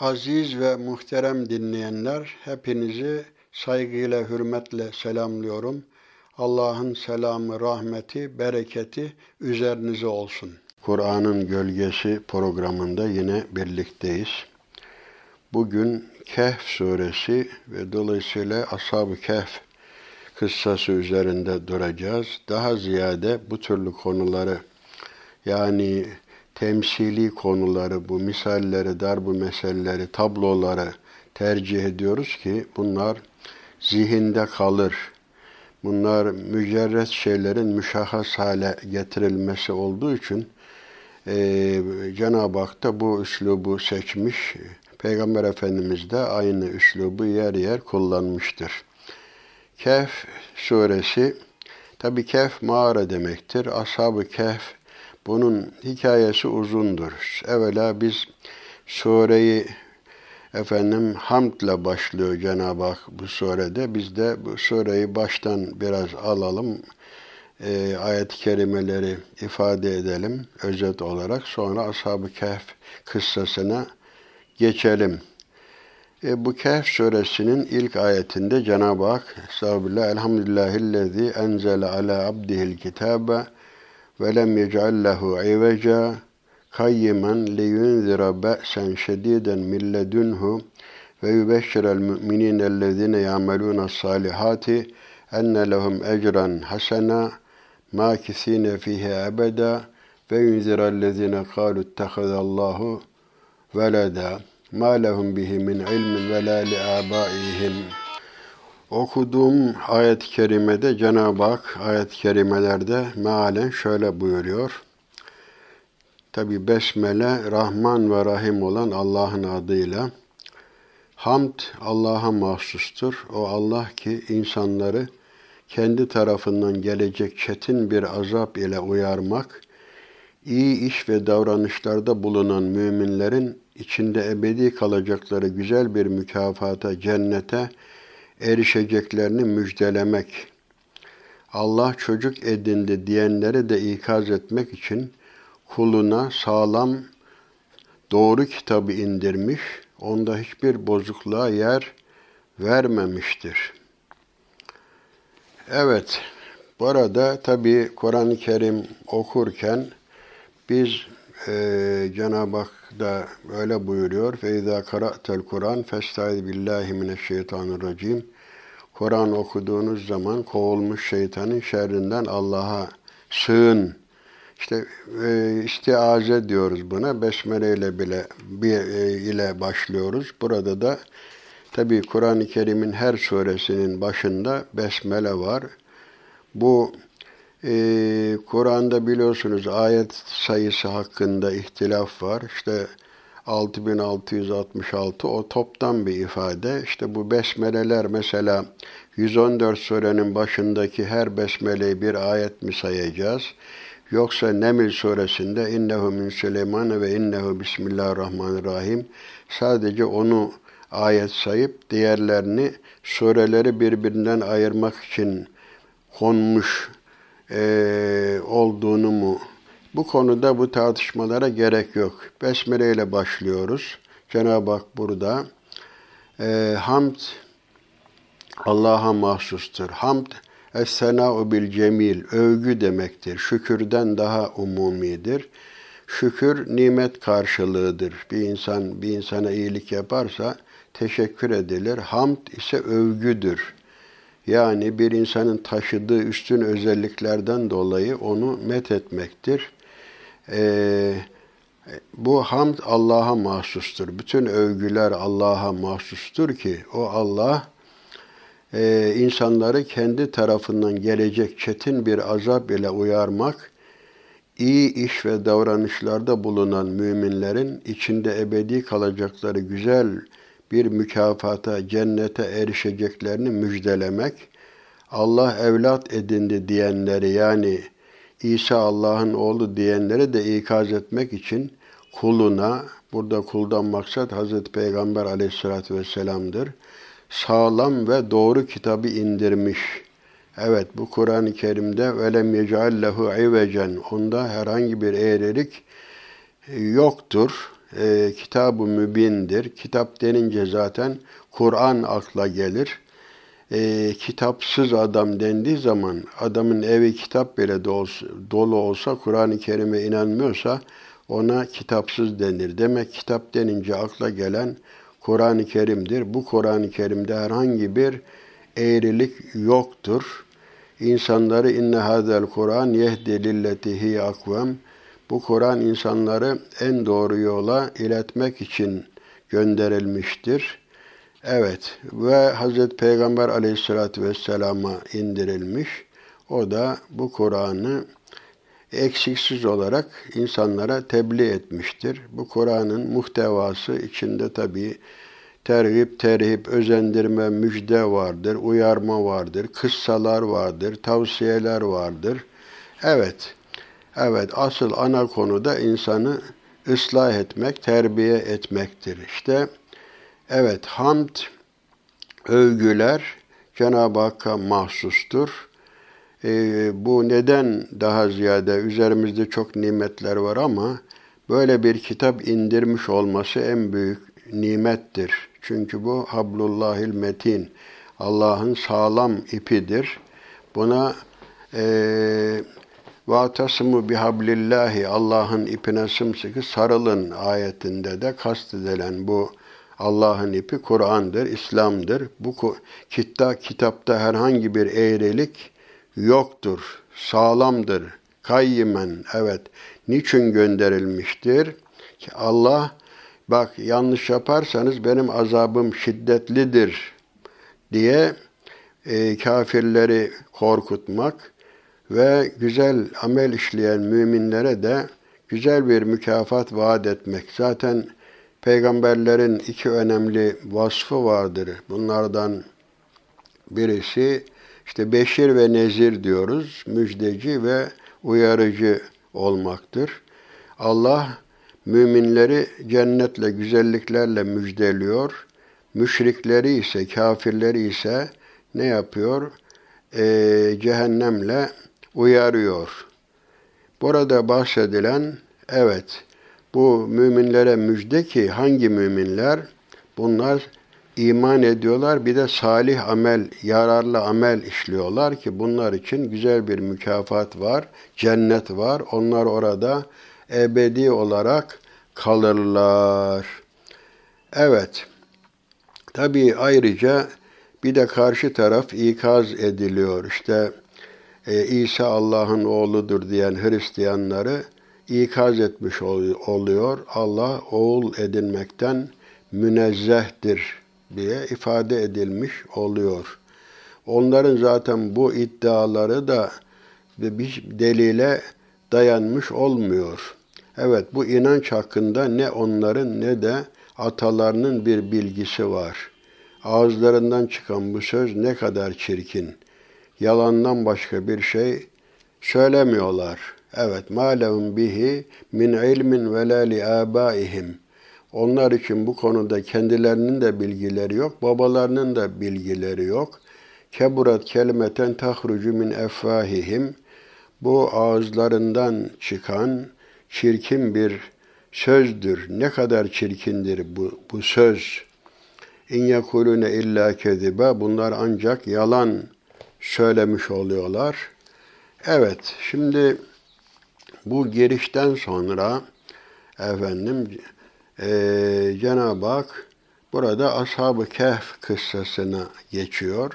Aziz ve muhterem dinleyenler, hepinizi saygıyla, hürmetle selamlıyorum. Allah'ın selamı, rahmeti, bereketi üzerinize olsun. Kur'an'ın Gölgesi programında yine birlikteyiz. Bugün Kehf suresi ve dolayısıyla Ashab-ı Kehf kıssası üzerinde duracağız. Daha ziyade bu türlü konuları yani temsili konuları, bu misalleri, darbu meseleleri, tabloları tercih ediyoruz ki bunlar zihinde kalır. Bunlar mücerret şeylerin müşahhas hale getirilmesi olduğu için e, Cenab-ı Hak da bu üslubu seçmiş. Peygamber Efendimiz de aynı üslubu yer yer kullanmıştır. Kehf suresi, tabi Kehf mağara demektir. Ashab-ı Kehf bunun hikayesi uzundur. Evvela biz sureyi efendim hamdla başlıyor Cenab-ı Hak bu surede. Biz de bu sureyi baştan biraz alalım. E, ayet-i kerimeleri ifade edelim özet olarak. Sonra Ashab-ı Kehf kıssasına geçelim. E, bu Kehf suresinin ilk ayetinde Cenab-ı Hak Estağfirullah Elhamdülillahillezî enzele ala abdihil kitabe yec'al lehu iveca kayyimen liyunzira ba'sen şediden min ledunhu ve yubeşşirel mu'minînellezîne ya'melûne salihati enne lehum ecran hasena makisine fihi ebeda ve yunzirellezîne kâlu ittehazallahu veleda ma lehum bihi min ilmin ve la li âbâihim Okuduğum ayet-i kerimede Cenab-ı Hak ayet-i kerimelerde mealen şöyle buyuruyor. Tabi Besmele Rahman ve Rahim olan Allah'ın adıyla. Hamd Allah'a mahsustur. O Allah ki insanları kendi tarafından gelecek çetin bir azap ile uyarmak, iyi iş ve davranışlarda bulunan müminlerin içinde ebedi kalacakları güzel bir mükafata, cennete, erişeceklerini müjdelemek, Allah çocuk edindi diyenleri de ikaz etmek için kuluna sağlam doğru kitabı indirmiş, onda hiçbir bozukluğa yer vermemiştir. Evet, burada tabi Kur'an-ı Kerim okurken biz e, Cenab-ı Hak da öyle buyuruyor. Feyza kara'tel Kur'an festaiz billahi mineşşeytanirracim. Kur'an okuduğunuz zaman kovulmuş şeytanın şerrinden Allah'a sığın. İşte e, istiaze diyoruz buna. Besmele ile bile bir, e, ile başlıyoruz. Burada da tabi Kur'an-ı Kerim'in her suresinin başında besmele var. Bu ee, Kur'an'da biliyorsunuz ayet sayısı hakkında ihtilaf var. İşte 6666 o toptan bir ifade. İşte bu besmeleler mesela 114 surenin başındaki her besmeleyi bir ayet mi sayacağız? Yoksa Neml suresinde innehu min Süleyman ve innehu bismillahirrahmanirrahim sadece onu ayet sayıp diğerlerini sureleri birbirinden ayırmak için konmuş e, olduğunu mu? Bu konuda bu tartışmalara gerek yok. Besmele ile başlıyoruz. Cenab-ı Hak burada e, hamd Allah'a mahsustur. Hamd Es-sena'u bil cemil, övgü demektir. Şükürden daha umumidir. Şükür nimet karşılığıdır. Bir insan bir insana iyilik yaparsa teşekkür edilir. Hamd ise övgüdür. Yani bir insanın taşıdığı üstün özelliklerden dolayı onu met etmektir. Ee, bu hamd Allah'a mahsustur. Bütün övgüler Allah'a mahsustur ki o Allah e, insanları kendi tarafından gelecek çetin bir azap ile uyarmak, iyi iş ve davranışlarda bulunan müminlerin içinde ebedi kalacakları güzel bir mükafata, cennete erişeceklerini müjdelemek, Allah evlat edindi diyenleri yani İsa Allah'ın oğlu diyenleri de ikaz etmek için kuluna, burada kuldan maksat Hazreti Peygamber aleyhissalatü vesselam'dır. Sağlam ve doğru kitabı indirmiş. Evet bu Kur'an-ı Kerim'de velem yec'allehu ivecen onda herhangi bir eğrilik yoktur. E, kitab-ı mübindir. Kitap denince zaten Kur'an akla gelir. E, kitapsız adam dendiği zaman adamın evi kitap bile dolu olsa Kur'an-ı Kerim'e inanmıyorsa ona kitapsız denir. Demek kitap denince akla gelen Kur'an-ı Kerim'dir. Bu Kur'an-ı Kerim'de herhangi bir eğrilik yoktur. İnsanları inne hazel Kur'an yehdi lilletihi akvem. Bu Kur'an insanları en doğru yola iletmek için gönderilmiştir. Evet ve Hazreti Peygamber aleyhissalatü vesselama indirilmiş. O da bu Kur'an'ı eksiksiz olarak insanlara tebliğ etmiştir. Bu Kur'an'ın muhtevası içinde tabi terhip, terhip, özendirme, müjde vardır, uyarma vardır, kıssalar vardır, tavsiyeler vardır. Evet, evet asıl ana konu da insanı ıslah etmek, terbiye etmektir. İşte evet hamd, övgüler Cenab-ı Hakk'a mahsustur e, bu neden daha ziyade üzerimizde çok nimetler var ama böyle bir kitap indirmiş olması en büyük nimettir. Çünkü bu hablullahil metin, Allah'ın sağlam ipidir. Buna e, وَاَتَصِمُ bihablillahi Allah'ın ipine sımsıkı sarılın ayetinde de kastedilen bu Allah'ın ipi Kur'an'dır, İslam'dır. Bu kitta, kitapta herhangi bir eğrilik yoktur, sağlamdır, kayyimen, evet. Niçin gönderilmiştir? Ki Allah, bak yanlış yaparsanız benim azabım şiddetlidir diye e, kafirleri korkutmak ve güzel amel işleyen müminlere de güzel bir mükafat vaat etmek. Zaten peygamberlerin iki önemli vasfı vardır. Bunlardan birisi işte beşir ve nezir diyoruz. Müjdeci ve uyarıcı olmaktır. Allah müminleri cennetle, güzelliklerle müjdeliyor. Müşrikleri ise, kafirleri ise ne yapıyor? Ee, cehennemle uyarıyor. Burada bahsedilen, evet, bu müminlere müjde ki hangi müminler? Bunlar iman ediyorlar. Bir de salih amel, yararlı amel işliyorlar ki bunlar için güzel bir mükafat var, cennet var. Onlar orada ebedi olarak kalırlar. Evet. Tabii ayrıca bir de karşı taraf ikaz ediliyor. İşte e, İsa Allah'ın oğludur diyen Hristiyanları ikaz etmiş oluyor. Allah oğul edinmekten münezzehtir diye ifade edilmiş oluyor. Onların zaten bu iddiaları da bir delile dayanmış olmuyor. Evet bu inanç hakkında ne onların ne de atalarının bir bilgisi var. Ağızlarından çıkan bu söz ne kadar çirkin. Yalandan başka bir şey söylemiyorlar. Evet, malehum bihi min ilmin ve la abaihim. Onlar için bu konuda kendilerinin de bilgileri yok, babalarının da bilgileri yok. Keburat kelimeten tahrucu min efvahihim. Bu ağızlarından çıkan çirkin bir sözdür. Ne kadar çirkindir bu, bu söz. İn yekulune illa kezibe. Bunlar ancak yalan söylemiş oluyorlar. Evet, şimdi bu girişten sonra efendim e, Cenab-ı Hak burada Ashab-ı Kehf kıssasına geçiyor.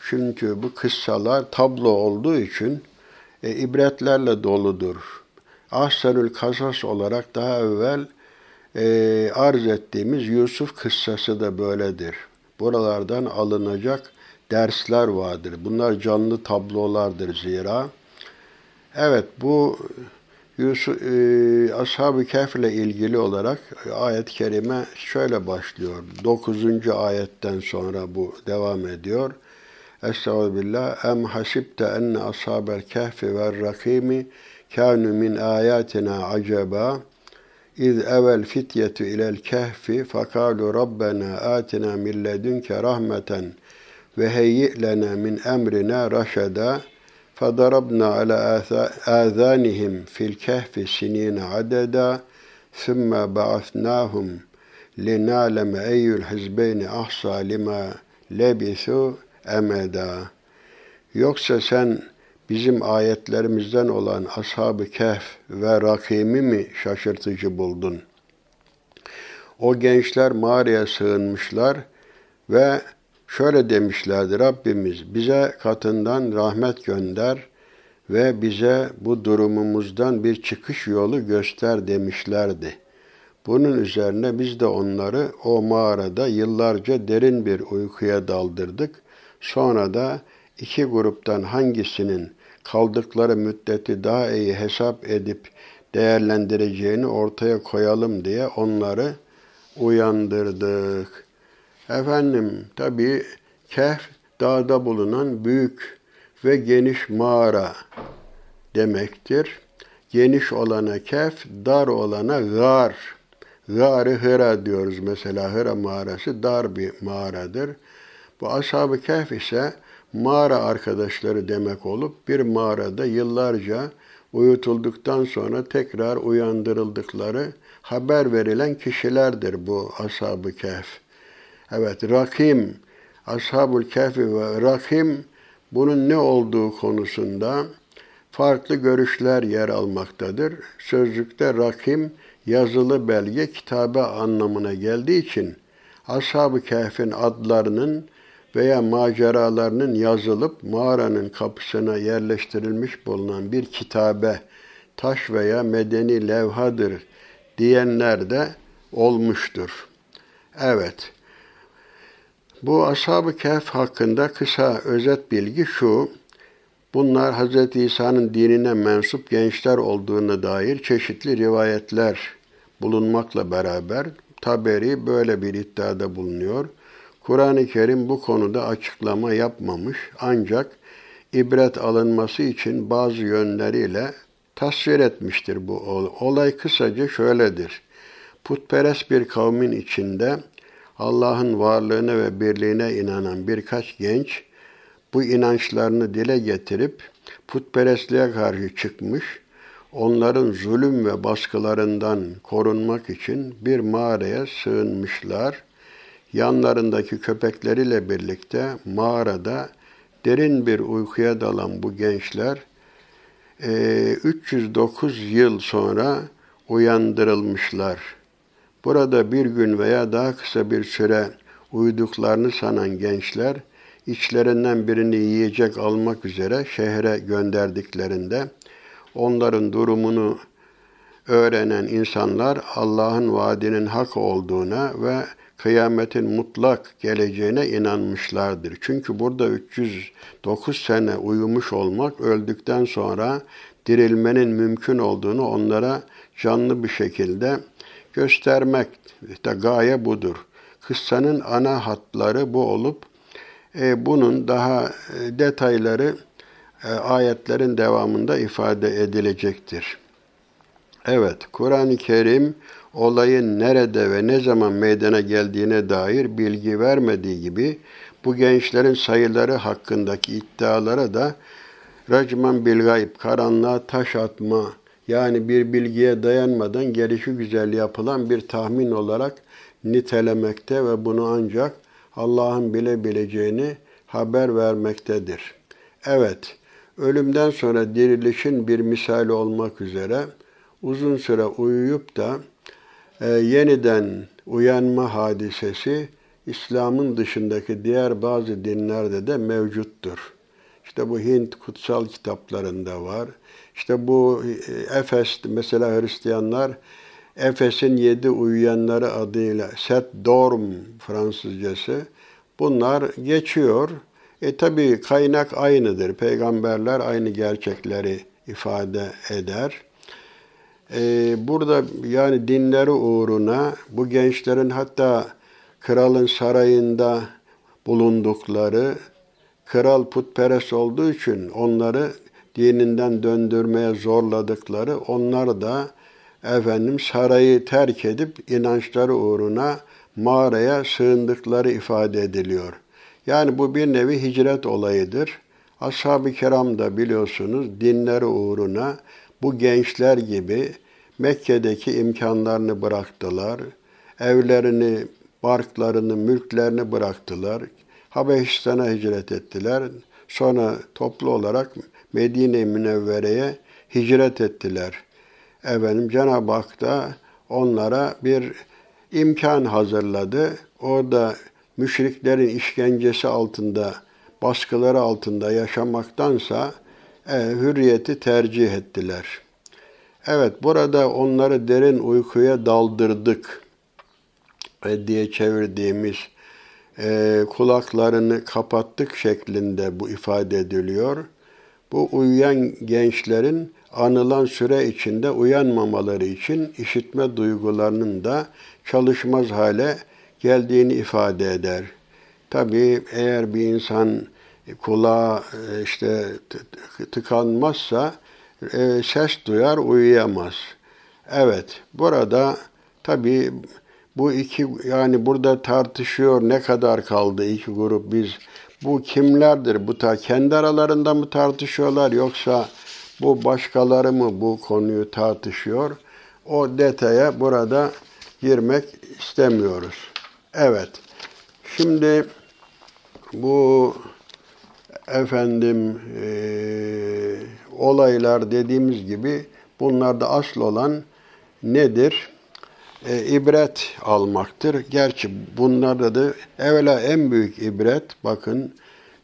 Çünkü bu kıssalar tablo olduğu için e, ibretlerle doludur. Ahsenül Kasas olarak daha evvel e, arz ettiğimiz Yusuf kıssası da böyledir. Buralardan alınacak dersler vardır. Bunlar canlı tablolardır zira. Evet bu Yusuf, e, Ashab-ı Kehf ile ilgili olarak ayet-i kerime şöyle başlıyor. 9. ayetten sonra bu devam ediyor. Estağfirullah. Em hasibte enne ashabel kehfi ve rakimi kânu min ayatina acaba. İz evel fityetu ilel kehfi fekalu rabbena atina min ledünke rahmeten ve heyyi lena min emrina raşeda.'' فضربنا على آذانهم في الكهف سنين عددا ثُمَّ بَعَثْنَاهُمْ لِنَعْلَمَ اَيُّ الْحِزْبَيْنِ اَحْصَى لِمَا لَبِثُوا اَمَدًا Yoksa sen bizim ayetlerimizden olan Ashab-ı Kehf ve Rakim'i mi şaşırtıcı buldun? O gençler mağaraya sığınmışlar ve şöyle demişlerdi Rabbimiz bize katından rahmet gönder ve bize bu durumumuzdan bir çıkış yolu göster demişlerdi. Bunun üzerine biz de onları o mağarada yıllarca derin bir uykuya daldırdık. Sonra da iki gruptan hangisinin kaldıkları müddeti daha iyi hesap edip değerlendireceğini ortaya koyalım diye onları uyandırdık. Efendim tabi Kehf dağda bulunan büyük ve geniş mağara demektir. Geniş olana Kehf, dar olana gar. Gar-ı Hıra diyoruz mesela. Hıra mağarası dar bir mağaradır. Bu Ashab-ı Kehf ise mağara arkadaşları demek olup bir mağarada yıllarca uyutulduktan sonra tekrar uyandırıldıkları haber verilen kişilerdir bu Ashab-ı Kehf. Evet, Rakim, Ashab-ül Kehfi ve Rakim bunun ne olduğu konusunda farklı görüşler yer almaktadır. Sözlükte Rakim yazılı belge, kitabe anlamına geldiği için Ashab-ı Kehf'in adlarının veya maceralarının yazılıp mağaranın kapısına yerleştirilmiş bulunan bir kitabe, taş veya medeni levhadır diyenler de olmuştur. Evet, bu Ashab-ı Kehf hakkında kısa özet bilgi şu, bunlar Hz. İsa'nın dinine mensup gençler olduğuna dair çeşitli rivayetler bulunmakla beraber Taberi böyle bir iddiada bulunuyor. Kur'an-ı Kerim bu konuda açıklama yapmamış ancak ibret alınması için bazı yönleriyle tasvir etmiştir bu olay. kısaca şöyledir. Putperest bir kavmin içinde Allah'ın varlığına ve birliğine inanan birkaç genç bu inançlarını dile getirip putperestliğe karşı çıkmış, onların zulüm ve baskılarından korunmak için bir mağaraya sığınmışlar yanlarındaki köpekleriyle birlikte mağarada derin bir uykuya dalan bu gençler 309 e, yıl sonra uyandırılmışlar. Burada bir gün veya daha kısa bir süre uyuduklarını sanan gençler içlerinden birini yiyecek almak üzere şehre gönderdiklerinde onların durumunu öğrenen insanlar Allah'ın vaadinin hak olduğuna ve kıyametin mutlak geleceğine inanmışlardır. Çünkü burada 309 sene uyumuş olmak öldükten sonra dirilmenin mümkün olduğunu onlara canlı bir şekilde göstermek de gaye budur. Kıssanın ana hatları bu olup e, bunun daha e, detayları e, ayetlerin devamında ifade edilecektir. Evet, Kur'an-ı Kerim olayın nerede ve ne zaman meydana geldiğine dair bilgi vermediği gibi bu gençlerin sayıları hakkındaki iddialara da racman bil gayb, karanlığa taş atma, yani bir bilgiye dayanmadan gelişi güzel yapılan bir tahmin olarak nitelemekte ve bunu ancak Allah'ın bilebileceğini haber vermektedir. Evet, ölümden sonra dirilişin bir misali olmak üzere uzun süre uyuyup da e, yeniden uyanma hadisesi İslam'ın dışındaki diğer bazı dinlerde de mevcuttur. İşte bu Hint kutsal kitaplarında var. İşte bu e, Efes mesela Hristiyanlar Efes'in yedi uyuyanları adıyla Set Dorm Fransızcası bunlar geçiyor. E tabi kaynak aynıdır. Peygamberler aynı gerçekleri ifade eder. Ee, burada yani dinleri uğruna bu gençlerin hatta kralın sarayında bulundukları, kral putperest olduğu için onları dininden döndürmeye zorladıkları, onlar da efendim sarayı terk edip inançları uğruna mağaraya sığındıkları ifade ediliyor. Yani bu bir nevi hicret olayıdır. Ashab-ı kiram da biliyorsunuz dinleri uğruna bu gençler gibi Mekke'deki imkanlarını bıraktılar. Evlerini, barklarını, mülklerini bıraktılar. Habeşistan'a hicret ettiler. Sonra toplu olarak Medine-i Münevvere'ye hicret ettiler. Efendim Cenab-ı Hak da onlara bir imkan hazırladı. Orada müşriklerin işkencesi altında, baskıları altında yaşamaktansa e, hürriyeti tercih ettiler. Evet, burada onları derin uykuya daldırdık e, diye çevirdiğimiz e, kulaklarını kapattık şeklinde bu ifade ediliyor. Bu uyuyan gençlerin anılan süre içinde uyanmamaları için işitme duygularının da çalışmaz hale geldiğini ifade eder. Tabii eğer bir insan kulağa e, işte tıkanmazsa e, ses duyar, uyuyamaz. Evet, burada tabii bu iki yani burada tartışıyor ne kadar kaldı iki grup biz bu kimlerdir bu ta kendi aralarında mı tartışıyorlar yoksa bu başkaları mı bu konuyu tartışıyor o detaya burada girmek istemiyoruz. Evet. Şimdi bu efendim e, olaylar dediğimiz gibi bunlarda asıl olan nedir? E, ibret almaktır. Gerçi bunlarda da evvela en büyük ibret bakın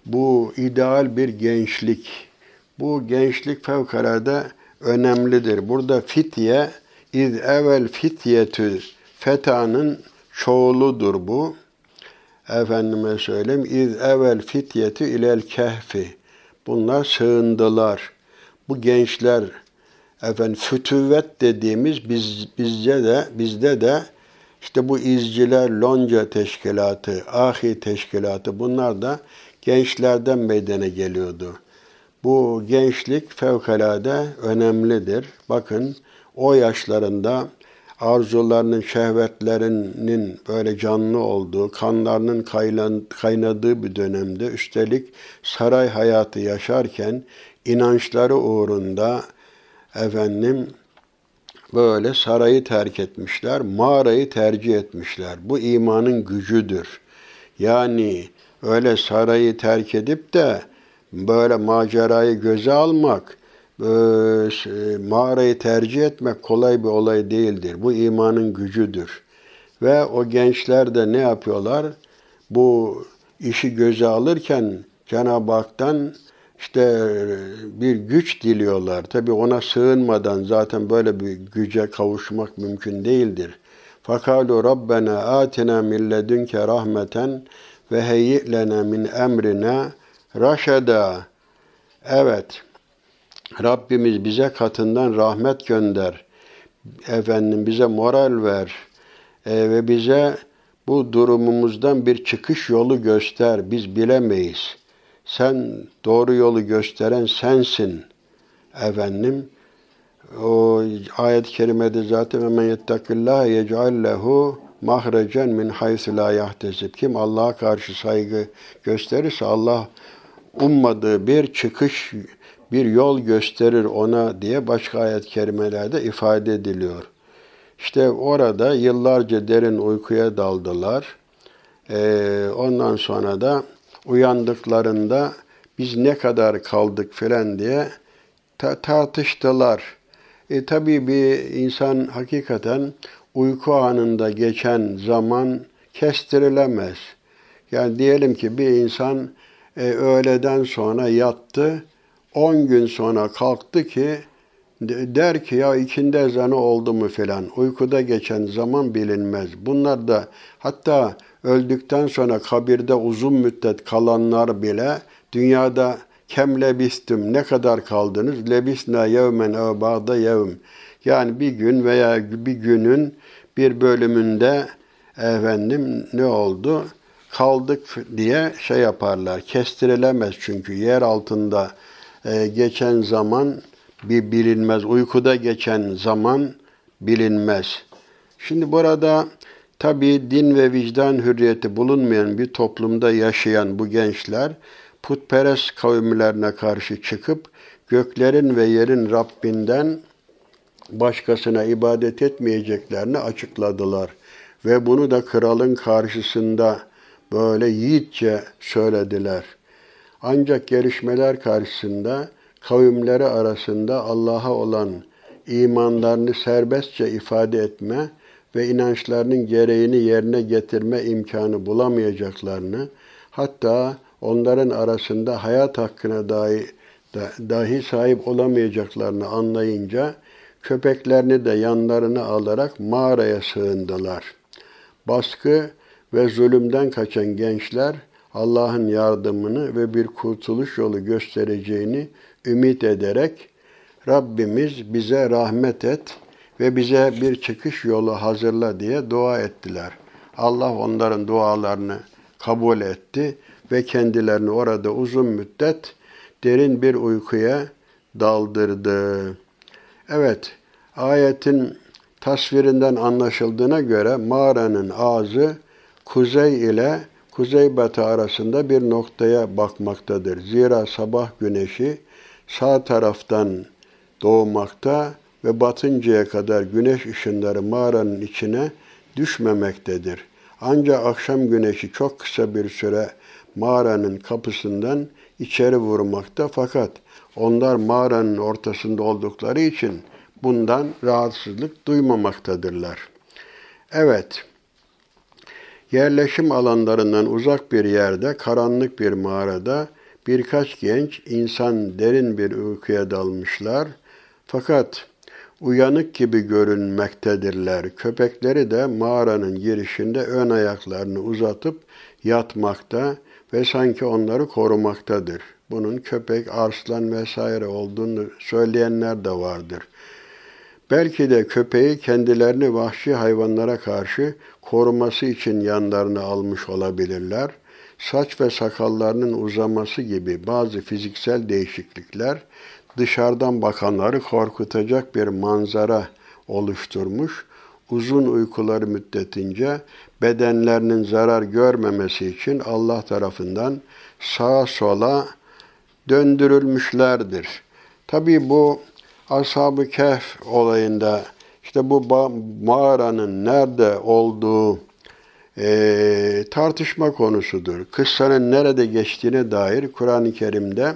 bu ideal bir gençlik. Bu gençlik fevkalade önemlidir. Burada fitye iz evvel fityetü fetanın çoğuludur bu. Efendime söyleyeyim iz evvel fityetü ilel kehfi. Bunlar sığındılar. Bu gençler efendim fütüvvet dediğimiz biz bizce de bizde de işte bu izciler lonca teşkilatı, ahi teşkilatı bunlar da gençlerden meydana geliyordu. Bu gençlik fevkalade önemlidir. Bakın o yaşlarında arzularının, şehvetlerinin böyle canlı olduğu, kanlarının kaynadığı bir dönemde üstelik saray hayatı yaşarken inançları uğrunda efendim böyle sarayı terk etmişler, mağarayı tercih etmişler. Bu imanın gücüdür. Yani öyle sarayı terk edip de böyle macerayı göze almak, mağarayı tercih etmek kolay bir olay değildir. Bu imanın gücüdür. Ve o gençler de ne yapıyorlar? Bu işi göze alırken Cenab-ı Hak'tan işte bir güç diliyorlar. Tabi ona sığınmadan zaten böyle bir güce kavuşmak mümkün değildir. Fakalu Rabbena atina min ledünke rahmeten ve heyyi min emrina raşeda. Evet. Rabbimiz bize katından rahmet gönder. Efendim bize moral ver. E, ve bize bu durumumuzdan bir çıkış yolu göster. Biz bilemeyiz. Sen doğru yolu gösteren sensin. Efendim o ayet-i kerimede zaten men yettakillah yec'al lehu mahrecen min haythu la yahtesib. Kim Allah'a karşı saygı gösterirse Allah ummadığı bir çıkış bir yol gösterir ona diye başka ayet-i kerimelerde ifade ediliyor. İşte orada yıllarca derin uykuya daldılar. Ee, ondan sonra da uyandıklarında biz ne kadar kaldık filan diye ta- tartıştılar. E tabii bir insan hakikaten uyku anında geçen zaman kestirilemez. Yani diyelim ki bir insan e, öğleden sonra yattı, 10 gün sonra kalktı ki der ki ya ikindi ezanı oldu mu filan. Uykuda geçen zaman bilinmez. Bunlar da hatta öldükten sonra kabirde uzun müddet kalanlar bile dünyada kem lebistüm ne kadar kaldınız? Lebisna yevmen ev ba'da yevm. Yani bir gün veya bir günün bir bölümünde efendim ne oldu? Kaldık diye şey yaparlar. Kestirilemez çünkü yer altında e, geçen zaman bir bilinmez. Uykuda geçen zaman bilinmez. Şimdi burada tabi din ve vicdan hürriyeti bulunmayan bir toplumda yaşayan bu gençler putperest kavimlerine karşı çıkıp göklerin ve yerin Rabbinden başkasına ibadet etmeyeceklerini açıkladılar. Ve bunu da kralın karşısında böyle yiğitçe söylediler. Ancak gelişmeler karşısında kavimleri arasında Allah'a olan imanlarını serbestçe ifade etme ve inançlarının gereğini yerine getirme imkanı bulamayacaklarını, hatta onların arasında hayat hakkına dahi, dahi sahip olamayacaklarını anlayınca köpeklerini de yanlarına alarak mağaraya sığındılar. Baskı ve zulümden kaçan gençler Allah'ın yardımını ve bir kurtuluş yolu göstereceğini ümit ederek Rabbimiz bize rahmet et ve bize bir çıkış yolu hazırla diye dua ettiler. Allah onların dualarını kabul etti ve kendilerini orada uzun müddet derin bir uykuya daldırdı. Evet, ayetin tasvirinden anlaşıldığına göre mağaranın ağzı kuzey ile kuzeybatı arasında bir noktaya bakmaktadır. Zira sabah güneşi sağ taraftan doğmakta ve batıncaya kadar güneş ışınları mağaranın içine düşmemektedir. Ancak akşam güneşi çok kısa bir süre mağaranın kapısından içeri vurmakta fakat onlar mağaranın ortasında oldukları için bundan rahatsızlık duymamaktadırlar. Evet, yerleşim alanlarından uzak bir yerde, karanlık bir mağarada birkaç genç insan derin bir uykuya dalmışlar. Fakat uyanık gibi görünmektedirler. Köpekleri de mağaranın girişinde ön ayaklarını uzatıp yatmakta ve sanki onları korumaktadır. Bunun köpek, arslan vesaire olduğunu söyleyenler de vardır. Belki de köpeği kendilerini vahşi hayvanlara karşı koruması için yanlarına almış olabilirler. Saç ve sakallarının uzaması gibi bazı fiziksel değişiklikler dışarıdan bakanları korkutacak bir manzara oluşturmuş. Uzun uykuları müddetince bedenlerinin zarar görmemesi için Allah tarafından sağa sola döndürülmüşlerdir. Tabi bu Ashab-ı Kehf olayında işte bu mağaranın nerede olduğu e, tartışma konusudur. Kıssanın nerede geçtiğine dair Kur'an-ı Kerim'de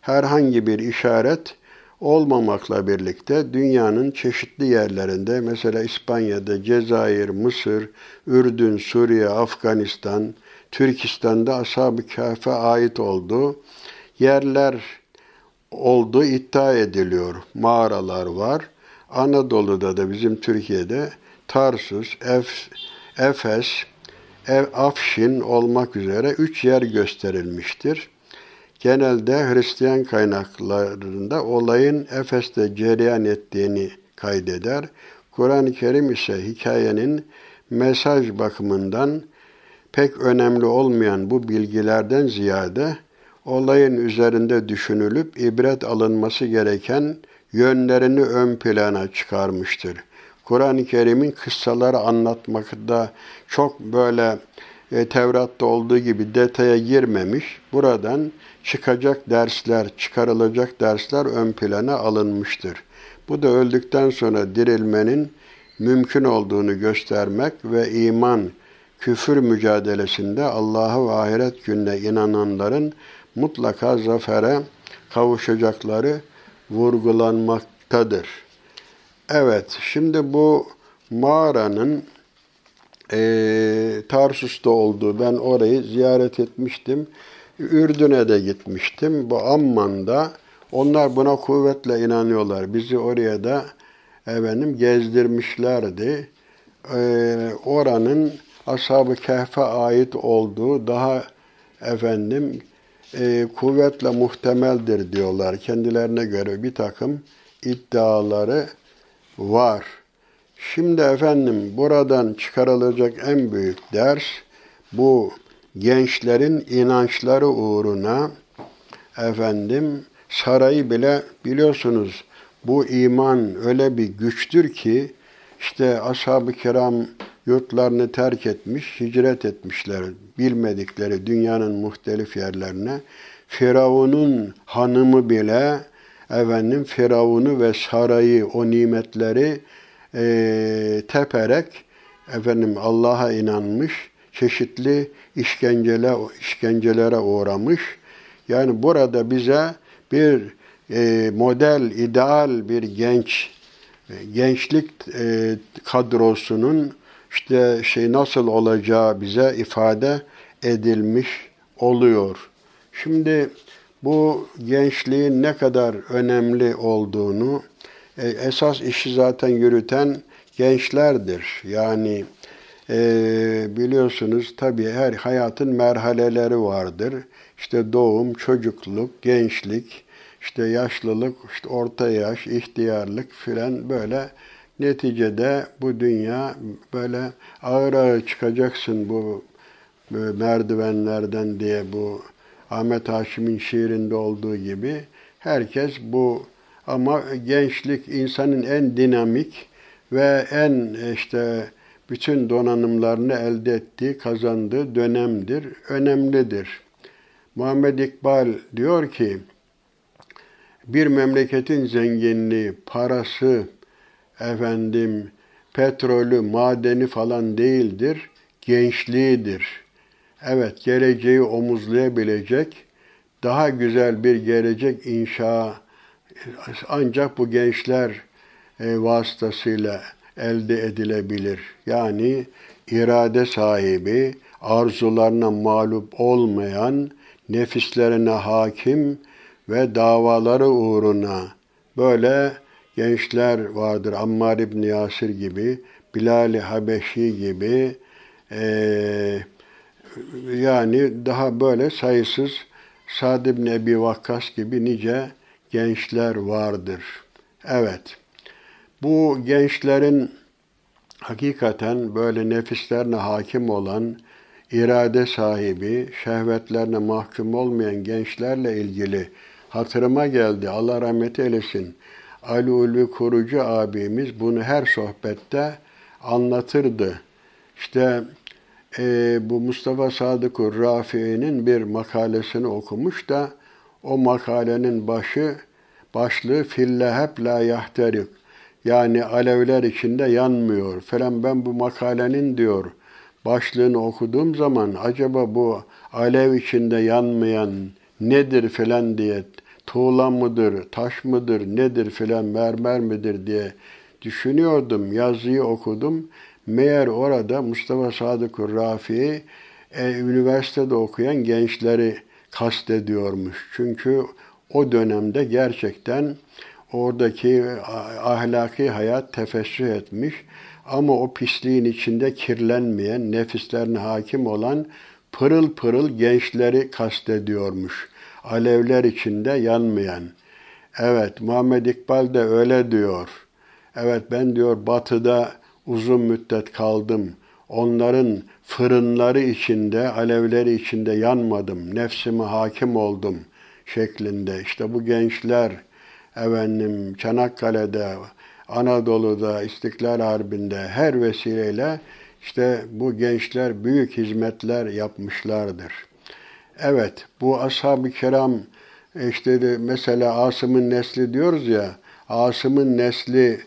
herhangi bir işaret olmamakla birlikte dünyanın çeşitli yerlerinde mesela İspanya'da, Cezayir, Mısır, Ürdün, Suriye, Afganistan, Türkistan'da Ashab-ı Kahf'e ait olduğu yerler olduğu iddia ediliyor. Mağaralar var. Anadolu'da da bizim Türkiye'de Tarsus, Ef, Efes, Ev, Afşin olmak üzere üç yer gösterilmiştir. Genelde Hristiyan kaynaklarında olayın Efes'te cereyan ettiğini kaydeder. Kur'an-ı Kerim ise hikayenin mesaj bakımından pek önemli olmayan bu bilgilerden ziyade olayın üzerinde düşünülüp ibret alınması gereken yönlerini ön plana çıkarmıştır. Kur'an-ı Kerim'in kıssaları anlatmakta çok böyle e, Tevrat'ta olduğu gibi detaya girmemiş. Buradan çıkacak dersler, çıkarılacak dersler ön plana alınmıştır. Bu da öldükten sonra dirilmenin mümkün olduğunu göstermek ve iman, küfür mücadelesinde Allah'a ve ahiret gününe inananların mutlaka zafere kavuşacakları vurgulanmaktadır. Evet, şimdi bu mağaranın e, Tarsus'ta olduğu, ben orayı ziyaret etmiştim. Ürdün'e de gitmiştim. Bu Amman'da onlar buna kuvvetle inanıyorlar. Bizi oraya da efendim gezdirmişlerdi. Ee, oranın Ashab-ı Kehf'e ait olduğu daha efendim e, kuvvetle muhtemeldir diyorlar. Kendilerine göre bir takım iddiaları var. Şimdi efendim buradan çıkarılacak en büyük ders bu gençlerin inançları uğruna efendim sarayı bile biliyorsunuz bu iman öyle bir güçtür ki işte ashab-ı kiram yurtlarını terk etmiş, hicret etmişler bilmedikleri dünyanın muhtelif yerlerine. Firavun'un hanımı bile efendim Firavun'u ve sarayı, o nimetleri e, teperek efendim Allah'a inanmış, çeşitli işkencele, işkencelere uğramış. Yani burada bize bir e, model, ideal bir genç, e, gençlik e, kadrosunun işte şey nasıl olacağı bize ifade edilmiş oluyor. Şimdi bu gençliğin ne kadar önemli olduğunu e, esas işi zaten yürüten gençlerdir. Yani e, biliyorsunuz tabii her hayatın merhaleleri vardır. İşte doğum, çocukluk, gençlik, işte yaşlılık, işte orta yaş, ihtiyarlık filan böyle neticede bu dünya böyle ağır ağır çıkacaksın bu merdivenlerden diye bu Ahmet Haşim'in şiirinde olduğu gibi herkes bu ama gençlik insanın en dinamik ve en işte bütün donanımlarını elde ettiği, kazandığı dönemdir, önemlidir. Muhammed İkbal diyor ki, bir memleketin zenginliği, parası, efendim, petrolü, madeni falan değildir, gençliğidir. Evet, geleceği omuzlayabilecek, daha güzel bir gelecek inşa ancak bu gençler e, vasıtasıyla elde edilebilir. Yani irade sahibi, arzularına mağlup olmayan, nefislerine hakim ve davaları uğruna böyle gençler vardır. Ammar İbni Yasir gibi, Bilal-i Habeşi gibi e, yani daha böyle sayısız Sad İbni Ebi Vakkas gibi nice gençler vardır. Evet, bu gençlerin hakikaten böyle nefislerine hakim olan, irade sahibi, şehvetlerine mahkum olmayan gençlerle ilgili hatırıma geldi. Allah rahmet eylesin. Ali Ulvi Kurucu abimiz bunu her sohbette anlatırdı. İşte e, bu Mustafa Sadık Rafi'nin bir makalesini okumuş da o makalenin başı başlığı filleheb la yahterik yani alevler içinde yanmıyor falan ben bu makalenin diyor başlığını okuduğum zaman acaba bu alev içinde yanmayan nedir falan diye tuğla mıdır, taş mıdır, nedir filan, mermer midir diye düşünüyordum. Yazıyı okudum. Meğer orada Mustafa Sadık Rafi e, üniversitede okuyan gençleri kastediyormuş. Çünkü o dönemde gerçekten oradaki ahlaki hayat tefessüh etmiş ama o pisliğin içinde kirlenmeyen, nefislerine hakim olan pırıl pırıl gençleri kastediyormuş. Alevler içinde yanmayan. Evet, Muhammed İkbal de öyle diyor. Evet ben diyor batıda uzun müddet kaldım. Onların fırınları içinde, alevleri içinde yanmadım. Nefsime hakim oldum şeklinde. İşte bu gençler efendim Çanakkale'de, Anadolu'da, İstiklal Harbi'nde her vesileyle işte bu gençler büyük hizmetler yapmışlardır. Evet, bu ashab-ı kiram işte mesela Asım'ın nesli diyoruz ya, Asım'ın nesli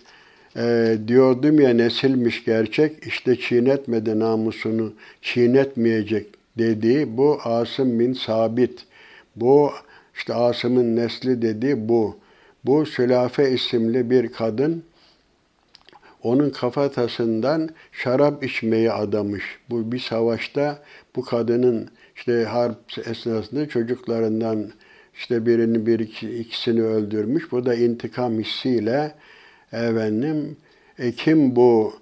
e, diyordum ya nesilmiş gerçek, işte çiğnetmedi namusunu, çiğnetmeyecek dediği bu Asım bin Sabit. Bu işte Asım'ın nesli dediği bu. Bu Sülafe isimli bir kadın onun kafatasından şarap içmeyi adamış. Bu bir savaşta bu kadının işte harp esnasında çocuklarından işte birini bir iki, ikisini öldürmüş. Bu da intikam hissiyle efendim e, kim bu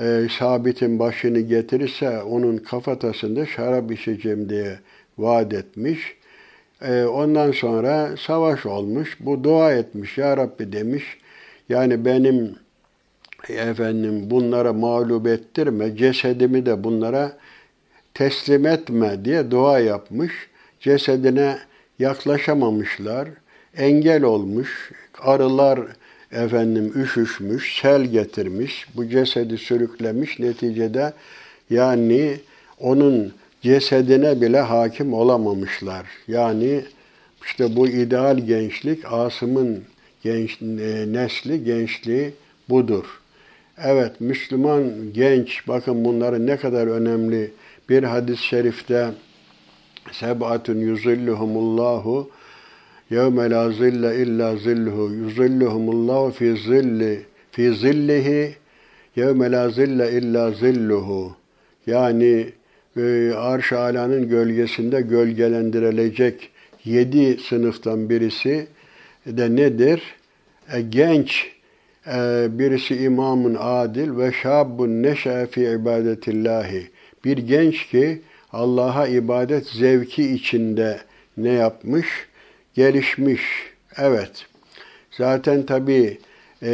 e, sabitin başını getirirse onun kafatasında şarap içeceğim diye vaat etmiş. E, ondan sonra savaş olmuş. Bu dua etmiş. Ya Rabbi demiş. Yani benim efendim bunlara mağlup ettirme, cesedimi de bunlara teslim etme diye dua yapmış. Cesedine yaklaşamamışlar. Engel olmuş. Arılar efendim üşüşmüş, sel getirmiş. Bu cesedi sürüklemiş. Neticede yani onun cesedine bile hakim olamamışlar. Yani işte bu ideal gençlik Asım'ın genç e, nesli, gençliği budur. Evet, Müslüman genç, bakın bunların ne kadar önemli. Bir hadis-i şerifte sebatun yuzilluhumullahu yevme la zille illa zilluhu yuzilluhumullahu fi zilli fi zillihi yevme la zille illa zilluhu yani e, arş alanın gölgesinde gölgelendirilecek yedi sınıftan birisi de nedir? E, genç, e, birisi imamın adil ve şabun neşe fi ibadetillahi. Bir genç ki Allah'a ibadet zevki içinde ne yapmış? Gelişmiş. Evet. Zaten tabii e,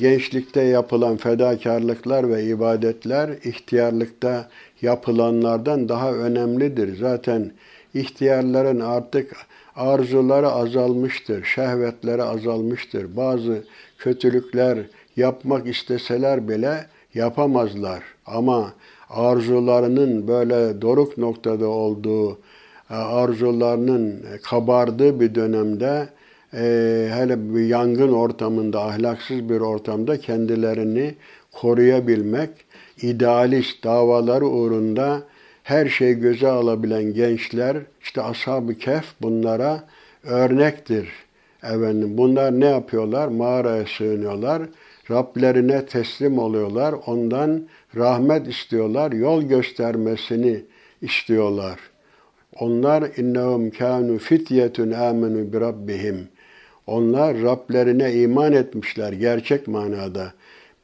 gençlikte yapılan fedakarlıklar ve ibadetler ihtiyarlıkta yapılanlardan daha önemlidir. Zaten ihtiyarların artık arzuları azalmıştır, şehvetleri azalmıştır. Bazı kötülükler yapmak isteseler bile yapamazlar. Ama arzularının böyle doruk noktada olduğu, arzularının kabardığı bir dönemde e, hele bir yangın ortamında, ahlaksız bir ortamda kendilerini koruyabilmek, idealist davaları uğrunda her şeyi göze alabilen gençler, işte ashab-ı kehf bunlara örnektir. Efendim, bunlar ne yapıyorlar? Mağaraya sığınıyorlar. Rablerine teslim oluyorlar. Ondan rahmet istiyorlar. Yol göstermesini istiyorlar. Onlar innehum kanu fityetun amenu bi rabbihim. Onlar Rablerine iman etmişler gerçek manada.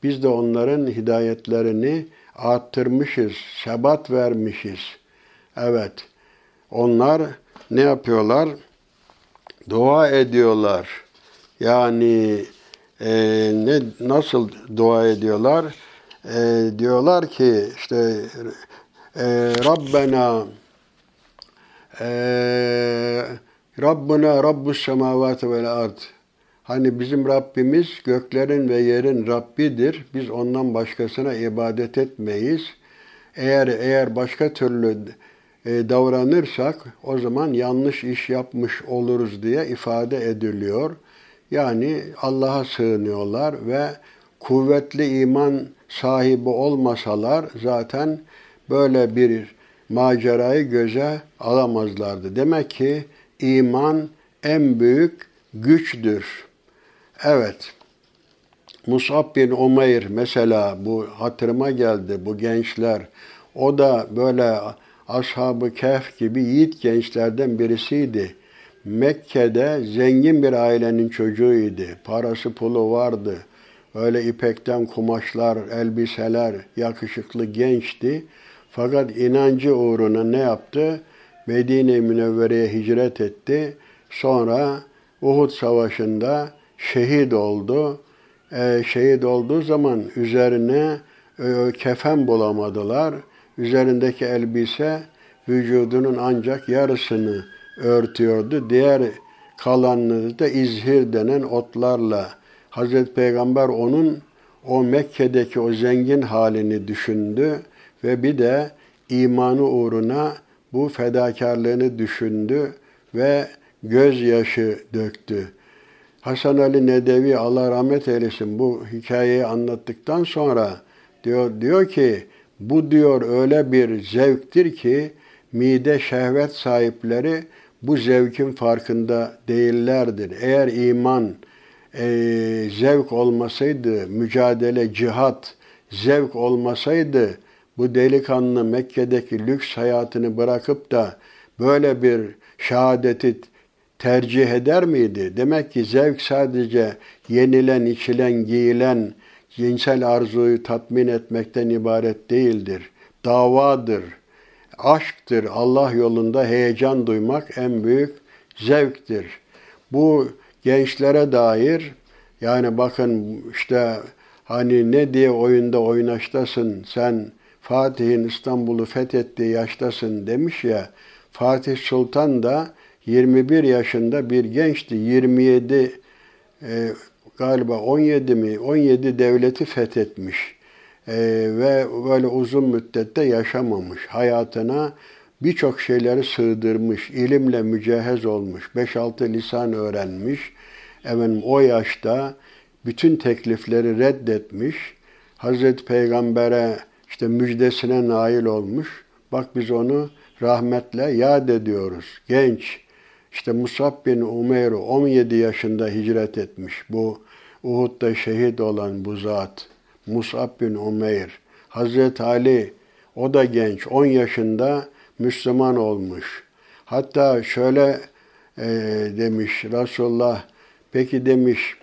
Biz de onların hidayetlerini arttırmışız, sebat vermişiz. Evet, onlar ne yapıyorlar? Dua ediyorlar. Yani e, ne nasıl dua ediyorlar? E, diyorlar ki işte e, Rabbena Rabbuna Rabbus semavati vel ard. Hani bizim Rabbimiz göklerin ve yerin Rabbidir. Biz ondan başkasına ibadet etmeyiz. Eğer eğer başka türlü e, davranırsak o zaman yanlış iş yapmış oluruz diye ifade ediliyor. Yani Allah'a sığınıyorlar ve kuvvetli iman sahibi olmasalar zaten böyle bir macerayı göze alamazlardı. Demek ki iman en büyük güçtür. Evet. Musab bin Umeyr mesela bu hatırıma geldi bu gençler. O da böyle ashab-ı gibi yiğit gençlerden birisiydi. Mekke'de zengin bir ailenin çocuğuydu. Parası pulu vardı. Öyle ipekten kumaşlar, elbiseler, yakışıklı gençti. Fakat inancı uğruna ne yaptı? Medine-i Münevvere'ye hicret etti. Sonra Uhud Savaşı'nda şehit oldu. E, şehit olduğu zaman üzerine e, kefen bulamadılar. Üzerindeki elbise vücudunun ancak yarısını örtüyordu. Diğer kalanını da izhir denen otlarla Hazreti Peygamber onun o Mekke'deki o zengin halini düşündü ve bir de imanı uğruna bu fedakarlığını düşündü ve gözyaşı döktü. Hasan Ali Nedevi Allah rahmet eylesin bu hikayeyi anlattıktan sonra diyor diyor ki bu diyor öyle bir zevktir ki mide şehvet sahipleri bu zevkin farkında değillerdir. Eğer iman e, zevk olmasaydı, mücadele, cihat zevk olmasaydı bu delikanlı Mekke'deki lüks hayatını bırakıp da böyle bir şehadeti tercih eder miydi? Demek ki zevk sadece yenilen, içilen, giyilen, cinsel arzuyu tatmin etmekten ibaret değildir. Davadır, aşktır. Allah yolunda heyecan duymak en büyük zevktir. Bu gençlere dair yani bakın işte hani ne diye oyunda oynaştasın sen Fatih'in İstanbul'u fethettiği yaştasın demiş ya Fatih Sultan da 21 yaşında bir gençti. 27 e, galiba 17 mi 17 devleti fethetmiş. E, ve böyle uzun müddette yaşamamış. Hayatına birçok şeyleri sığdırmış. ilimle mücehez olmuş. 5-6 lisan öğrenmiş. efendim o yaşta bütün teklifleri reddetmiş. Hazreti Peygamber'e işte müjdesine nail olmuş. Bak biz onu rahmetle yad ediyoruz. Genç. İşte Musab bin Umeyr 17 yaşında hicret etmiş. Bu Uhud'da şehit olan bu zat. Musab bin Umeyr. Hazreti Ali o da genç. 10 yaşında Müslüman olmuş. Hatta şöyle e, demiş Resulullah peki demiş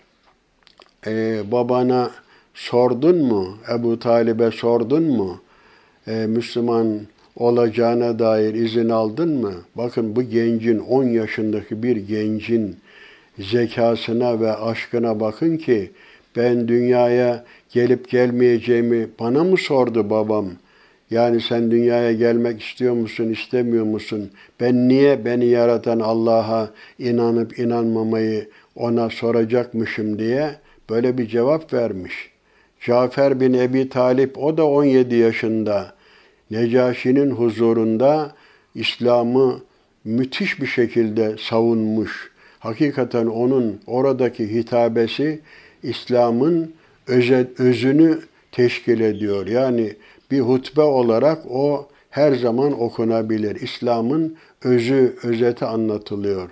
e, babana sordun mu? Ebu Talib'e sordun mu? E, Müslüman olacağına dair izin aldın mı? Bakın bu gencin 10 yaşındaki bir gencin zekasına ve aşkına bakın ki ben dünyaya gelip gelmeyeceğimi bana mı sordu babam? Yani sen dünyaya gelmek istiyor musun, istemiyor musun? Ben niye beni yaratan Allah'a inanıp inanmamayı ona soracakmışım diye böyle bir cevap vermiş. Cafer bin Ebi Talip o da 17 yaşında. Necaşi'nin huzurunda İslam'ı müthiş bir şekilde savunmuş. Hakikaten onun oradaki hitabesi İslam'ın özünü teşkil ediyor. Yani bir hutbe olarak o her zaman okunabilir. İslam'ın özü, özeti anlatılıyor.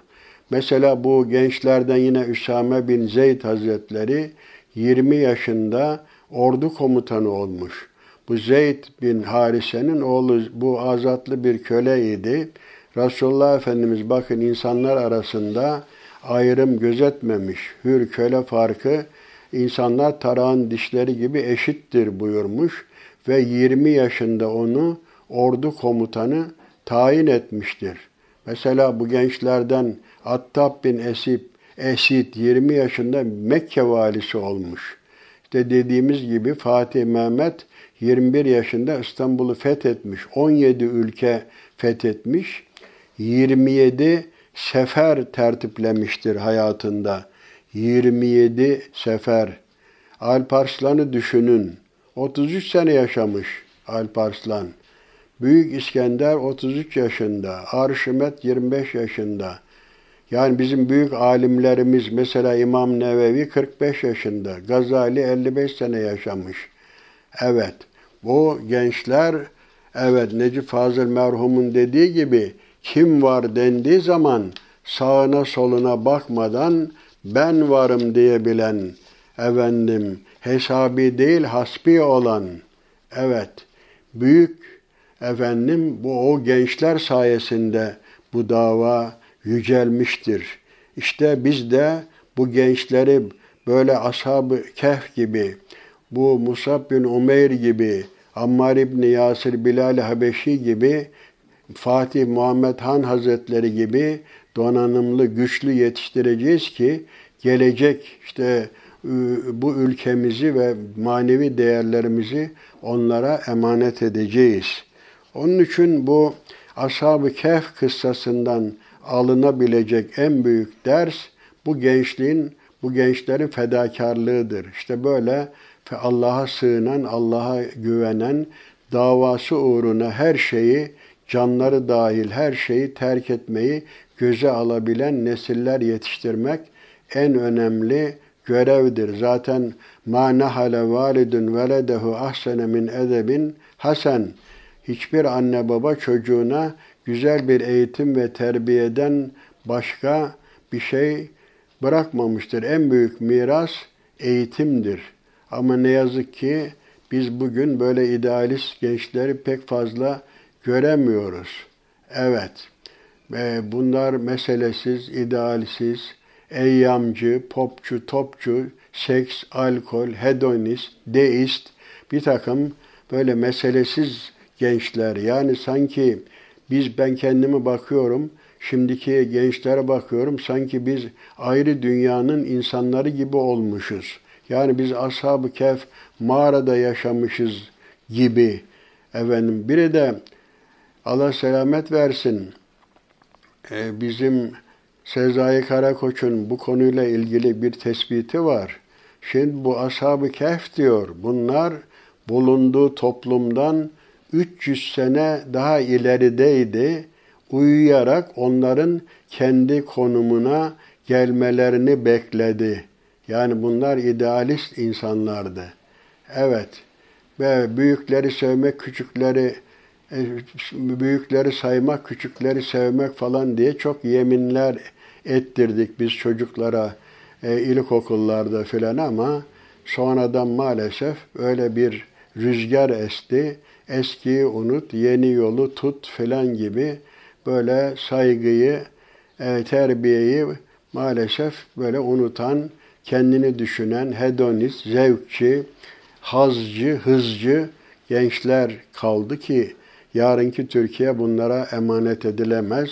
Mesela bu gençlerden yine Üsame bin Zeyd Hazretleri 20 yaşında ordu komutanı olmuş. Bu Zeyd bin Harise'nin oğlu bu azatlı bir köleydi. Resulullah Efendimiz bakın insanlar arasında ayrım gözetmemiş. Hür köle farkı insanlar tarağın dişleri gibi eşittir buyurmuş ve 20 yaşında onu ordu komutanı tayin etmiştir. Mesela bu gençlerden Attab bin Esip, Esid 20 yaşında Mekke valisi olmuş. İşte dediğimiz gibi Fatih Mehmet 21 yaşında İstanbul'u fethetmiş. 17 ülke fethetmiş. 27 sefer tertiplemiştir hayatında. 27 sefer. Alparslan'ı düşünün. 33 sene yaşamış Alparslan. Büyük İskender 33 yaşında, Arşimet 25 yaşında. Yani bizim büyük alimlerimiz mesela İmam Nevevi 45 yaşında, Gazali 55 sene yaşamış. Evet, bu gençler evet Necip Fazıl merhumun dediği gibi kim var dendiği zaman sağına soluna bakmadan ben varım diyebilen efendim hesabi değil hasbi olan evet büyük efendim bu o gençler sayesinde bu dava yücelmiştir. İşte biz de bu gençleri böyle ashab-ı kehf gibi, bu Musab bin Umeyr gibi, Ammar İbni Yasir Bilal Habeşi gibi, Fatih Muhammed Han Hazretleri gibi donanımlı, güçlü yetiştireceğiz ki gelecek işte bu ülkemizi ve manevi değerlerimizi onlara emanet edeceğiz. Onun için bu Ashab-ı Kehf kıssasından alınabilecek en büyük ders bu gençliğin, bu gençlerin fedakarlığıdır. İşte böyle Allah'a sığınan, Allah'a güvenen, davası uğruna her şeyi, canları dahil her şeyi terk etmeyi göze alabilen nesiller yetiştirmek en önemli görevdir. Zaten ma nahale validun veledehu ahsene min edebin hasen. Hiçbir anne baba çocuğuna güzel bir eğitim ve terbiyeden başka bir şey bırakmamıştır. En büyük miras eğitimdir. Ama ne yazık ki biz bugün böyle idealist gençleri pek fazla göremiyoruz. Evet, bunlar meselesiz, idealsiz, eyyamcı, popçu, topçu, seks, alkol, hedonist, deist bir takım böyle meselesiz gençler. Yani sanki biz ben kendimi bakıyorum, şimdiki gençlere bakıyorum sanki biz ayrı dünyanın insanları gibi olmuşuz. Yani biz ashab-ı kehf mağarada yaşamışız gibi. Efendim biri de Allah selamet versin. Ee, bizim Sezai Karakoç'un bu konuyla ilgili bir tespiti var. Şimdi bu ashab-ı kehf diyor. Bunlar bulunduğu toplumdan 300 sene daha ilerideydi. Uyuyarak onların kendi konumuna, gelmelerini bekledi. Yani bunlar idealist insanlardı. Evet. Ve büyükleri sevmek, küçükleri e, büyükleri saymak, küçükleri sevmek falan diye çok yeminler ettirdik biz çocuklara e, ilkokullarda filan ama sonradan maalesef öyle bir rüzgar esti. Eskiyi unut, yeni yolu tut filan gibi böyle saygıyı, e, terbiyeyi maalesef böyle unutan, kendini düşünen, hedonist, zevkçi, hazcı, hızcı gençler kaldı ki yarınki Türkiye bunlara emanet edilemez.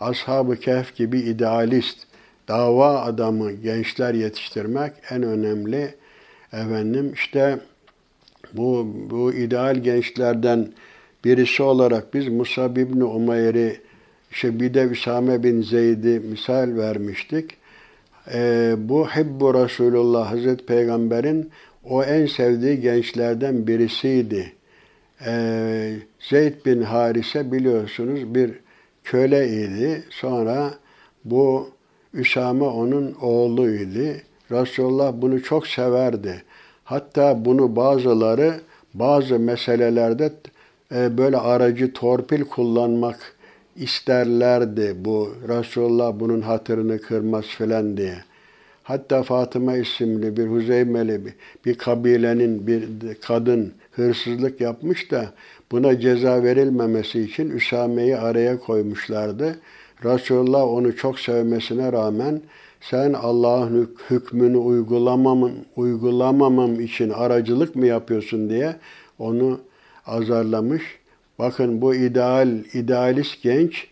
Ashab-ı Kehf gibi idealist, dava adamı gençler yetiştirmek en önemli efendim işte bu bu ideal gençlerden birisi olarak biz Musab İbni Umayr'i işte bir de Üsame bin Zeyd'i misal vermiştik. Ee, bu Hibbu Resulullah Hazreti Peygamber'in o en sevdiği gençlerden birisiydi. Ee, Zeyd bin Harise biliyorsunuz bir köleydi. Sonra bu Üsame onun oğluydu. Resulullah bunu çok severdi. Hatta bunu bazıları bazı meselelerde e, böyle aracı torpil kullanmak isterlerdi bu Resulullah bunun hatırını kırmaz filan diye. Hatta Fatıma isimli bir Huzeymeli bir, bir kabilenin bir kadın hırsızlık yapmış da buna ceza verilmemesi için Üsame'yi araya koymuşlardı. Resulullah onu çok sevmesine rağmen sen Allah'ın hükmünü uygulamamam, uygulamamam için aracılık mı yapıyorsun diye onu azarlamış. Bakın bu ideal, idealist genç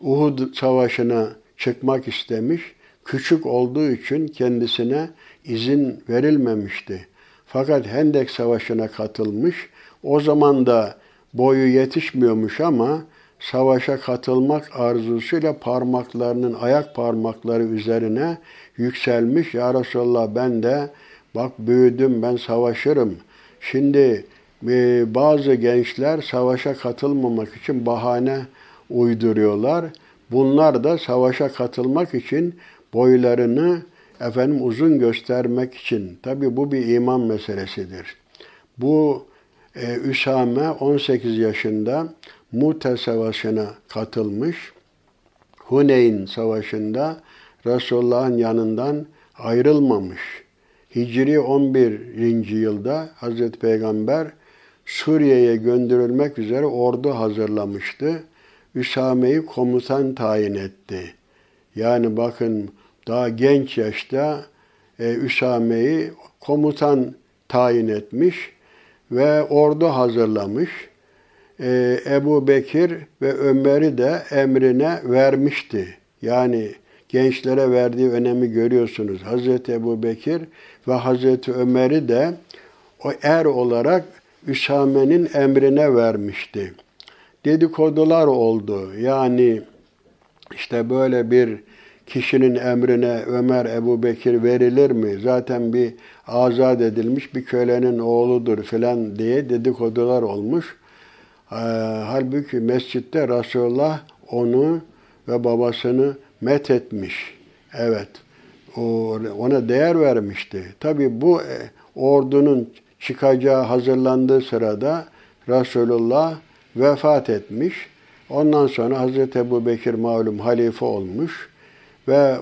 Uhud savaşına çıkmak istemiş. Küçük olduğu için kendisine izin verilmemişti. Fakat Hendek Savaşı'na katılmış. O zaman da boyu yetişmiyormuş ama savaşa katılmak arzusuyla parmaklarının ayak parmakları üzerine yükselmiş. Ya Resulallah ben de bak büyüdüm ben savaşırım. Şimdi e, bazı gençler savaşa katılmamak için bahane uyduruyorlar. Bunlar da savaşa katılmak için boylarını efendim uzun göstermek için. Tabi bu bir iman meselesidir. Bu e, Üsame 18 yaşında Mute Savaşı'na katılmış. Huneyn Savaşı'nda Resulullah'ın yanından ayrılmamış. Hicri 11. yılda Hazreti Peygamber Suriye'ye gönderilmek üzere ordu hazırlamıştı. Üsame'yi komutan tayin etti. Yani bakın daha genç yaşta e, Üsame'yi komutan tayin etmiş ve ordu hazırlamış. E, Ebu Bekir ve Ömer'i de emrine vermişti. Yani gençlere verdiği önemi görüyorsunuz. Hazreti Ebu Bekir ve Hazreti Ömer'i de o er olarak Üsame'nin emrine vermişti. Dedikodular oldu. Yani işte böyle bir kişinin emrine Ömer Ebu Bekir verilir mi? Zaten bir azat edilmiş bir kölenin oğludur filan diye dedikodular olmuş. Ee, halbuki mescitte Resulullah onu ve babasını met etmiş. Evet. Ona değer vermişti. Tabi bu e, ordunun çıkacağı hazırlandığı sırada Resulullah vefat etmiş. Ondan sonra Hazreti Ebu Bekir malum halife olmuş ve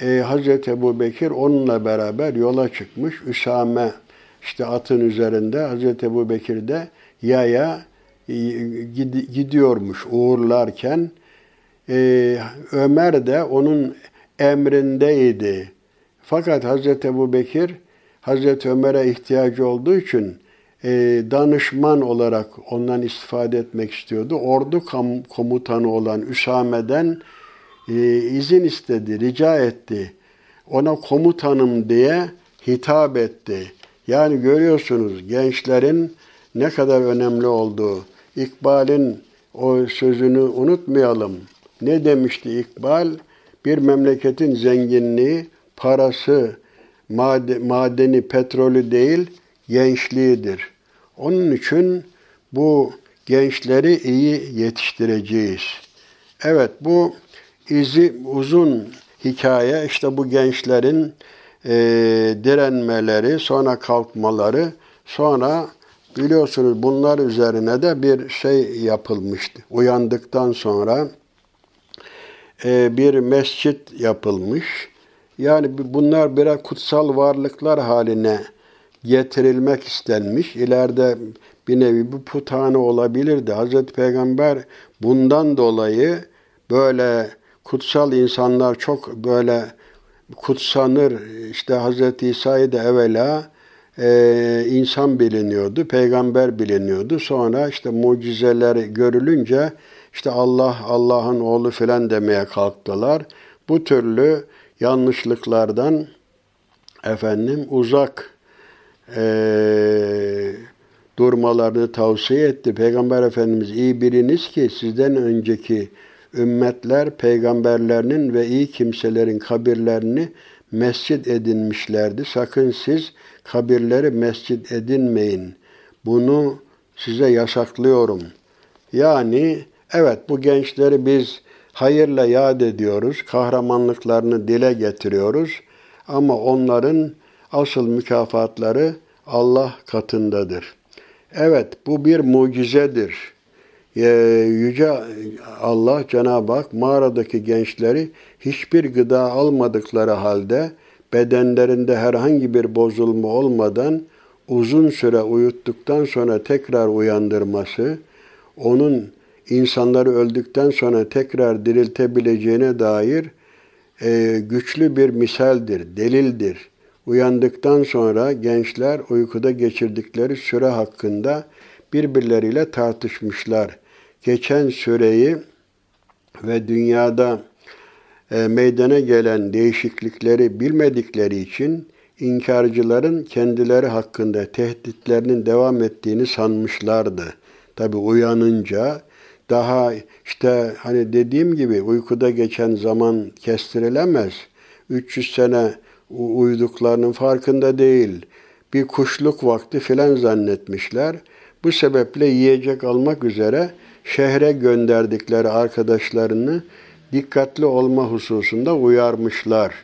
e, Hazreti Ebu Bekir onunla beraber yola çıkmış. Üsame işte atın üzerinde Hazreti Ebu Bekir de yaya gidiyormuş uğurlarken e, Ömer de onun emrindeydi. Fakat Hazreti Ebu Bekir Hazreti Ömer'e ihtiyacı olduğu için e, danışman olarak ondan istifade etmek istiyordu. Ordu komutanı olan Üsame'den e, izin istedi, rica etti. Ona komutanım diye hitap etti. Yani görüyorsunuz gençlerin ne kadar önemli olduğu. İkbal'in o sözünü unutmayalım. Ne demişti İkbal? Bir memleketin zenginliği, parası, madeni, petrolü değil, gençliğidir. Onun için bu gençleri iyi yetiştireceğiz. Evet bu izi uzun hikaye işte bu gençlerin e, direnmeleri, sonra kalkmaları, sonra biliyorsunuz bunlar üzerine de bir şey yapılmıştı. Uyandıktan sonra e, bir mescit yapılmış. Yani bunlar birer kutsal varlıklar haline getirilmek istenmiş. İleride bir nevi bu puthane olabilirdi. Hazreti Peygamber bundan dolayı böyle kutsal insanlar çok böyle kutsanır. İşte Hazreti İsa'yı da evvela e, insan biliniyordu, peygamber biliniyordu. Sonra işte mucizeler görülünce işte Allah Allah'ın oğlu filan demeye kalktılar. Bu türlü yanlışlıklardan efendim uzak e, durmalarını tavsiye etti. Peygamber Efendimiz iyi biriniz ki sizden önceki ümmetler peygamberlerinin ve iyi kimselerin kabirlerini mescit edinmişlerdi. Sakın siz kabirleri mescit edinmeyin. Bunu size yasaklıyorum. Yani evet bu gençleri biz hayırla yad ediyoruz, kahramanlıklarını dile getiriyoruz ama onların asıl mükafatları Allah katındadır. Evet bu bir mucizedir. Ee, Yüce Allah Cenab-ı Hak mağaradaki gençleri hiçbir gıda almadıkları halde bedenlerinde herhangi bir bozulma olmadan uzun süre uyuttuktan sonra tekrar uyandırması, onun insanları öldükten sonra tekrar diriltebileceğine dair e, güçlü bir misaldir, delildir. Uyandıktan sonra gençler uykuda geçirdikleri süre hakkında birbirleriyle tartışmışlar. Geçen süreyi ve dünyada meydana gelen değişiklikleri bilmedikleri için inkarcıların kendileri hakkında tehditlerinin devam ettiğini sanmışlardı. Tabi uyanınca daha işte hani dediğim gibi uykuda geçen zaman kestirilemez. 300 sene uyuduklarının farkında değil. Bir kuşluk vakti filan zannetmişler. Bu sebeple yiyecek almak üzere şehre gönderdikleri arkadaşlarını dikkatli olma hususunda uyarmışlar.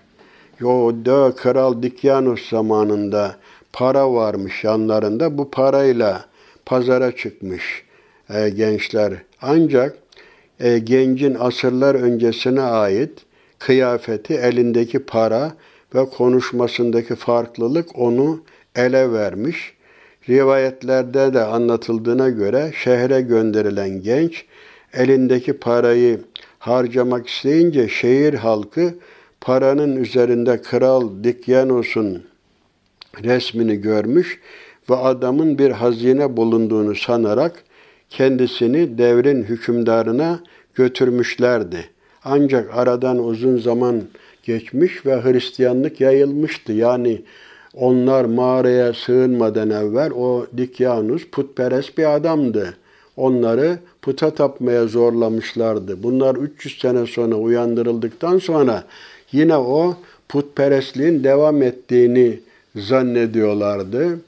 Yo da Kral Dikyanos zamanında para varmış yanlarında. Bu parayla pazara çıkmış e, gençler. Ancak e, gencin asırlar öncesine ait kıyafeti, elindeki para ve konuşmasındaki farklılık onu ele vermiş. Rivayetlerde de anlatıldığına göre şehre gönderilen genç elindeki parayı harcamak isteyince şehir halkı paranın üzerinde Kral Dikyanos'un resmini görmüş ve adamın bir hazine bulunduğunu sanarak kendisini devrin hükümdarına götürmüşlerdi. Ancak aradan uzun zaman geçmiş ve Hristiyanlık yayılmıştı. Yani onlar mağaraya sığınmadan evvel o Dikyanus putperest bir adamdı. Onları puta tapmaya zorlamışlardı. Bunlar 300 sene sonra uyandırıldıktan sonra yine o putperestliğin devam ettiğini zannediyorlardı.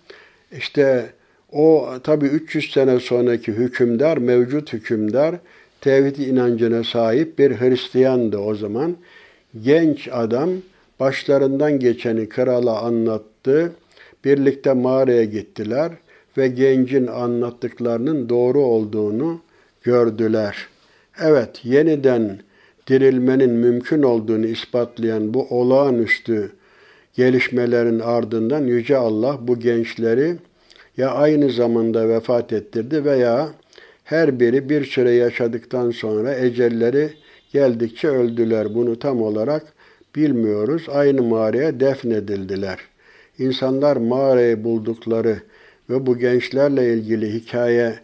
İşte o tabi 300 sene sonraki hükümdar, mevcut hükümdar tevhid inancına sahip bir Hristiyandı o zaman. Genç adam başlarından geçeni krala anlattı. Birlikte mağaraya gittiler ve gencin anlattıklarının doğru olduğunu gördüler. Evet, yeniden dirilmenin mümkün olduğunu ispatlayan bu olağanüstü gelişmelerin ardından Yüce Allah bu gençleri ya aynı zamanda vefat ettirdi veya her biri bir süre yaşadıktan sonra ecelleri geldikçe öldüler. Bunu tam olarak bilmiyoruz. Aynı mağaraya defnedildiler. İnsanlar mağarayı buldukları ve bu gençlerle ilgili hikaye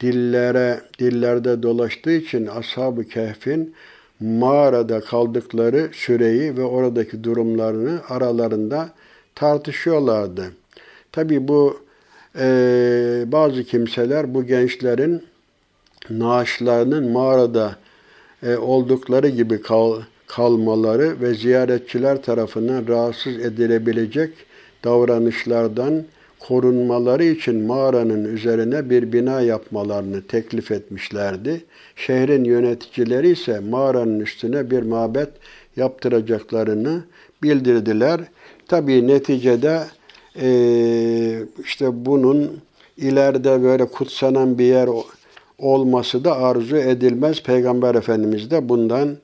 dillere, dillerde dolaştığı için Ashab-ı Kehf'in mağarada kaldıkları süreyi ve oradaki durumlarını aralarında tartışıyorlardı. Tabi bu e, bazı kimseler bu gençlerin naaşlarının mağarada e, oldukları gibi kal, kalmaları ve ziyaretçiler tarafından rahatsız edilebilecek davranışlardan korunmaları için mağaranın üzerine bir bina yapmalarını teklif etmişlerdi. Şehrin yöneticileri ise mağaranın üstüne bir mabet yaptıracaklarını bildirdiler. Tabii neticede eee, işte bunun ileride böyle kutsanan bir yer olması da arzu edilmez. Peygamber Efendimiz de bundan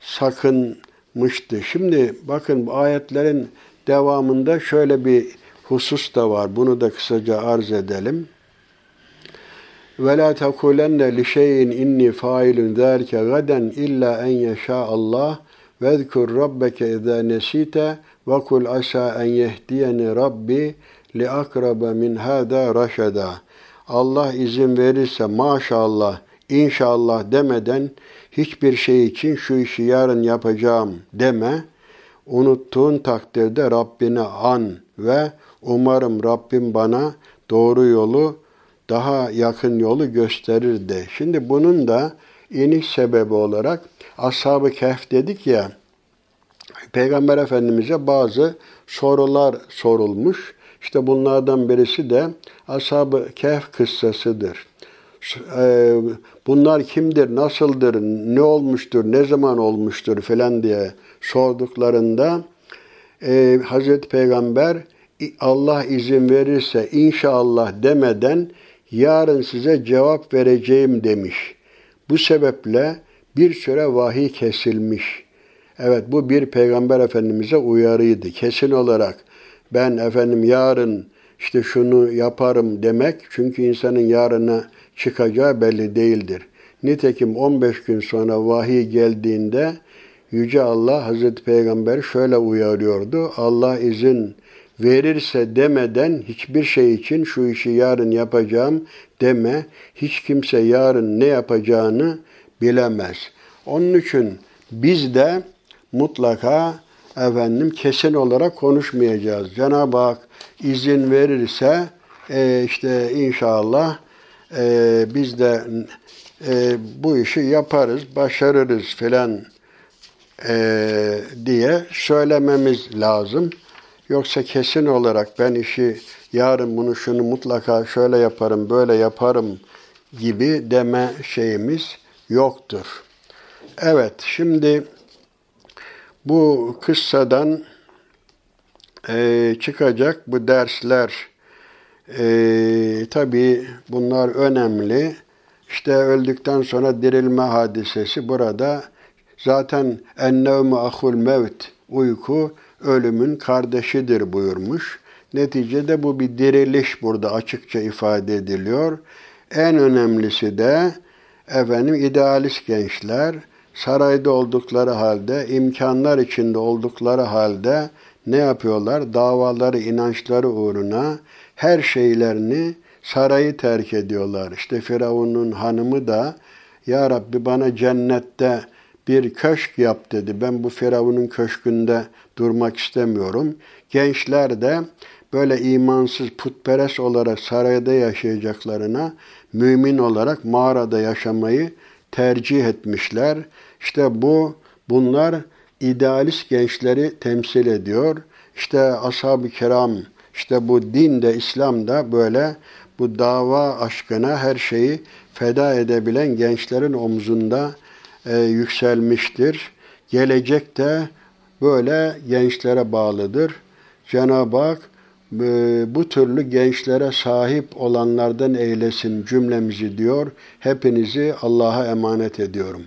sakınmıştı. Şimdi bakın bu ayetlerin devamında şöyle bir husus da var. Bunu da kısaca arz edelim. Ve la tekulenne li şeyin inni failun zâlike gaden illa en yeşâ Allah ve zkur rabbeke izâ nesite ve kul asa en yehdiyeni rabbi li akraba min hâdâ raşeda. Allah izin verirse maşallah, inşallah demeden hiçbir şey için şu işi yarın yapacağım deme. Unuttuğun takdirde Rabbini an ve umarım Rabbim bana doğru yolu, daha yakın yolu gösterir de. Şimdi bunun da iniş sebebi olarak Ashab-ı Kehf dedik ya, Peygamber Efendimiz'e bazı sorular sorulmuş. İşte bunlardan birisi de Ashab-ı Kehf kıssasıdır. E, bunlar kimdir, nasıldır, ne olmuştur, ne zaman olmuştur filan diye sorduklarında e, Hazreti Peygamber Allah izin verirse inşallah demeden yarın size cevap vereceğim demiş. Bu sebeple bir süre vahiy kesilmiş. Evet bu bir peygamber efendimize uyarıydı. Kesin olarak ben efendim yarın işte şunu yaparım demek çünkü insanın yarına çıkacağı belli değildir. Nitekim 15 gün sonra vahiy geldiğinde Yüce Allah Hazreti Peygamber şöyle uyarıyordu. Allah izin verirse demeden hiçbir şey için şu işi yarın yapacağım deme. Hiç kimse yarın ne yapacağını bilemez. Onun için biz de mutlaka efendim kesin olarak konuşmayacağız. Cenab-ı Hak izin verirse e, işte inşallah e, biz de e, bu işi yaparız, başarırız filan diye söylememiz lazım. Yoksa kesin olarak ben işi yarın bunu şunu mutlaka şöyle yaparım, böyle yaparım gibi deme şeyimiz yoktur. Evet, şimdi bu kıssadan e, çıkacak bu dersler e, tabii bunlar önemli. İşte öldükten sonra dirilme hadisesi burada zaten ennevme ahul mevt uyku ölümün kardeşidir buyurmuş. Neticede bu bir diriliş burada açıkça ifade ediliyor. En önemlisi de efendim idealist gençler sarayda oldukları halde, imkanlar içinde oldukları halde ne yapıyorlar? Davaları, inançları uğruna her şeylerini sarayı terk ediyorlar. İşte Firavun'un hanımı da Ya Rabbi bana cennette bir köşk yap dedi. Ben bu Firavun'un köşkünde durmak istemiyorum. Gençler de böyle imansız, putperest olarak sarayda yaşayacaklarına mümin olarak mağarada yaşamayı tercih etmişler. İşte bu bunlar idealist gençleri temsil ediyor. İşte ashab-ı kiram, işte bu din de İslam da böyle bu dava aşkına her şeyi feda edebilen gençlerin omzunda e, yükselmiştir. Gelecek de böyle gençlere bağlıdır. Cenab-ı Hak e, bu türlü gençlere sahip olanlardan eylesin cümlemizi diyor. Hepinizi Allah'a emanet ediyorum.